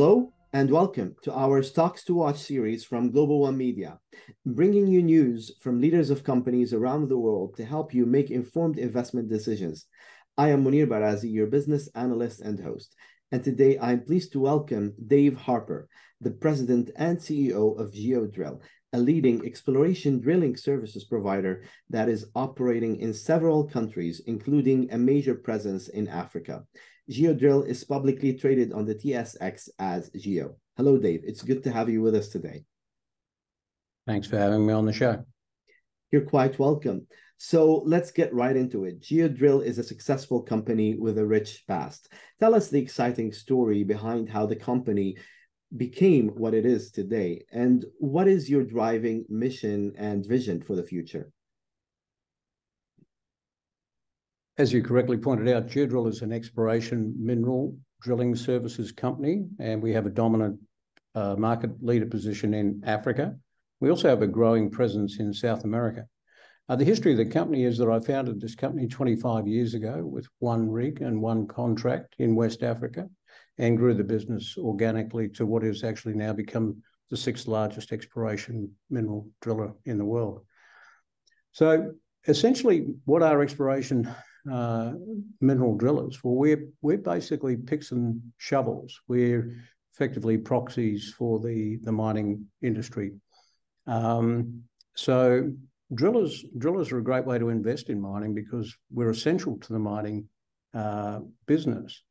Hello and welcome to our Stocks to Watch series from Global One Media, bringing you news from leaders of companies around the world to help you make informed investment decisions. I am Munir Barazi, your business analyst and host. And today I'm pleased to welcome Dave Harper, the president and CEO of Geodrill, a leading exploration drilling services provider that is operating in several countries, including a major presence in Africa. Geodrill is publicly traded on the TSX as Geo. Hello, Dave. It's good to have you with us today. Thanks for having me on the show. You're quite welcome. So let's get right into it. Geodrill is a successful company with a rich past. Tell us the exciting story behind how the company became what it is today, and what is your driving mission and vision for the future? As you correctly pointed out, Geodrill is an exploration mineral drilling services company, and we have a dominant uh, market leader position in Africa. We also have a growing presence in South America. Uh, the history of the company is that I founded this company 25 years ago with one rig and one contract in West Africa and grew the business organically to what has actually now become the sixth largest exploration mineral driller in the world. So essentially, what our exploration uh, mineral drillers? Well, we're we're basically picks and shovels. We're effectively proxies for the the mining industry. Um, so drillers drillers are a great way to invest in mining because we're essential to the mining uh, business.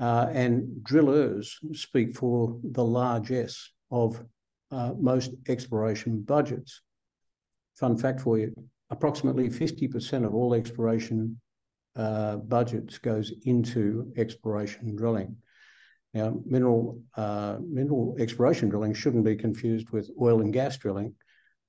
Uh, and drillers speak for the largesse of uh, most exploration budgets. Fun fact for you, approximately 50% of all exploration uh, budgets goes into exploration drilling. Now, mineral uh, mineral exploration drilling shouldn't be confused with oil and gas drilling,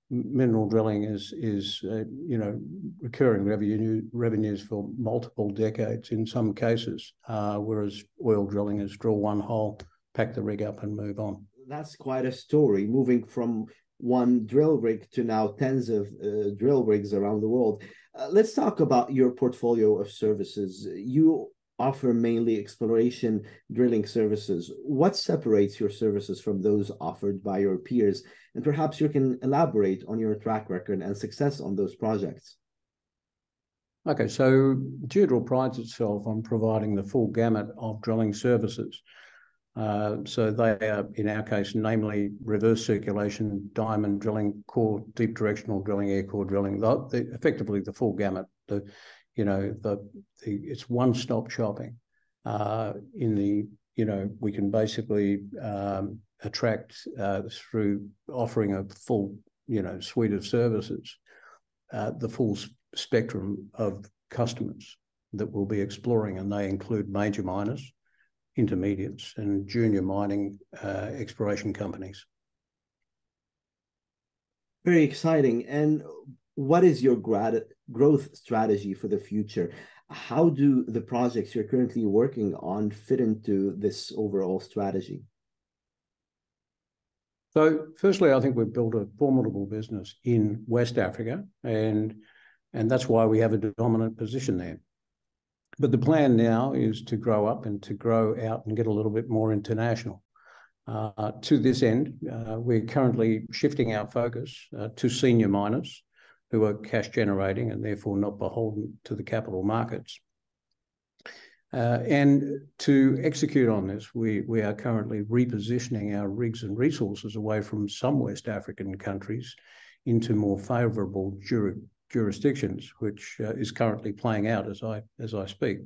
mineral drilling is is uh, you know recurring revenue revenues for multiple decades in some cases, uh, whereas oil drilling is drill one hole, pack the rig up, and move on. That's quite a story. Moving from one drill rig to now tens of uh, drill rigs around the world. Uh, let's talk about your portfolio of services. You offer mainly exploration drilling services. What separates your services from those offered by your peers? And perhaps you can elaborate on your track record and success on those projects. Okay, so Geodrill prides itself on providing the full gamut of drilling services. Uh, so they are, in our case, namely reverse circulation, diamond drilling, core deep directional drilling, air core drilling, the, the, effectively the full gamut. The you know, the, the it's one-stop shopping. Uh, in the, you know, we can basically um, attract uh, through offering a full, you know, suite of services, uh, the full spectrum of customers that we'll be exploring, and they include major miners, intermediates, and junior mining uh, exploration companies. Very exciting. And what is your grad- growth strategy for the future? How do the projects you're currently working on fit into this overall strategy? So, firstly, I think we've built a formidable business in West Africa, and and that's why we have a dominant position there. But the plan now is to grow up and to grow out and get a little bit more international. Uh, to this end, uh, we're currently shifting our focus uh, to senior miners who are cash generating and therefore not beholden to the capital markets. Uh, and to execute on this, we, we are currently repositioning our rigs and resources away from some West African countries into more favourable jurisdictions, which uh, is currently playing out as I as I speak.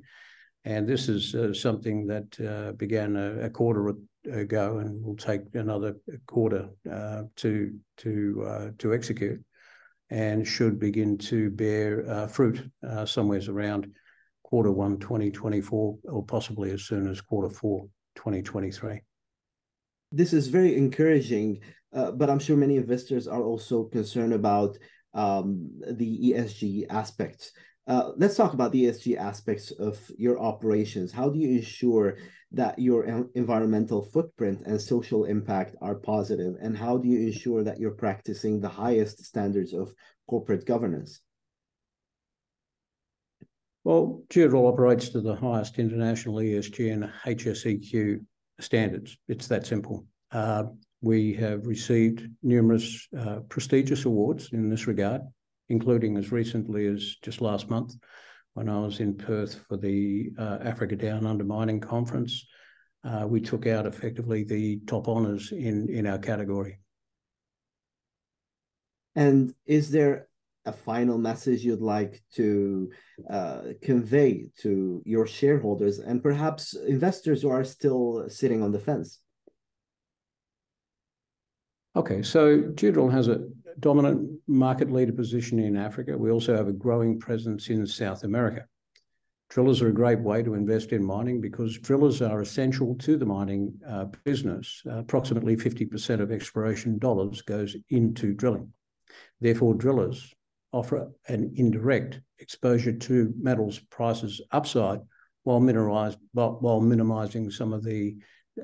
And this is uh, something that uh, began a, a, quarter ago and will take another quarter uh, to to uh, to execute and should begin to bear fruit uh, somewhere around quarter one 2024 or possibly as soon as quarter four 2023. This is very encouraging, uh, but I'm sure many investors are also concerned about um, the ESG aspects. Uh, let's talk about the ESG aspects of your operations. How do you ensure that your environmental footprint and social impact are positive and how do you ensure that you're practicing the highest standards of corporate governance well Geodrill operates to the highest international esg and hseq standards. It's that simple. Uh, we have received numerous uh, prestigious awards in this regard, including as recently as just last month when I was in Perth for the uh, Africa Down Under Mining Conference. Uh, we took out effectively the top honours in, in our category. And is there a final message you'd like to uh, convey to your shareholders and perhaps investors who are still sitting on the fence? Okay, so Geodrill has a dominant market leader position in Africa. We also have a growing presence in South America. Drillers are a great way to invest in mining because drillers are essential to the mining uh, business. Uh, approximately 50% of exploration dollars goes into drilling. Therefore, drillers offer an indirect exposure to metals prices upside while, while minimizing some of the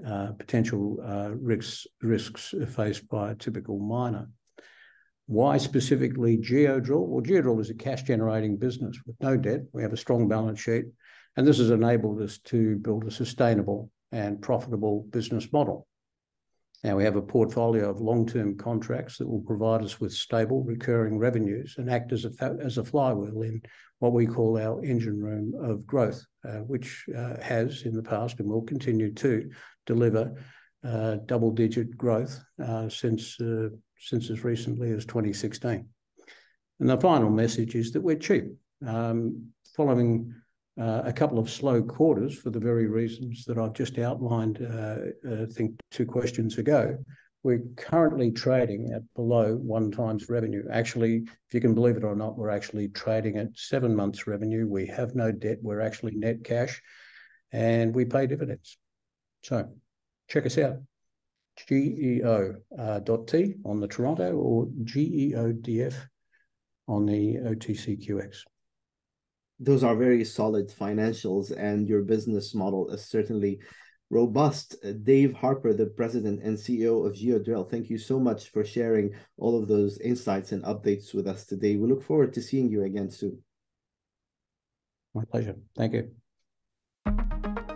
uh, potential uh, risks, risks faced by a typical miner. Why specifically Geodrill? Well, Geodrill is a cash generating business with no debt. We have a strong balance sheet, and this has enabled us to build a sustainable and profitable business model. Now we have a portfolio of long-term contracts that will provide us with stable recurring revenues and act as a, flywheel in what we call our engine room of growth, uh, which uh, has in the past and will continue to deliver uh, double-digit growth since since as recently as 2016. And the final message is that we're cheap. Um, following uh, a couple of slow quarters for the very reasons that I've just outlined, uh, uh, I think two questions ago. We're currently trading at below one times revenue. Actually, if you can believe it or not, we're actually trading at seven months revenue. We have no debt. We're actually net cash, and we pay dividends. So check us out, geo.t uh, on the Toronto or geodf on the OTCQX those are very solid financials and your business model is certainly robust. Dave Harper, the president and CEO of Geodrill, thank you so much for sharing all of those insights and updates with us today. We look forward to seeing you again soon. My pleasure. Thank you.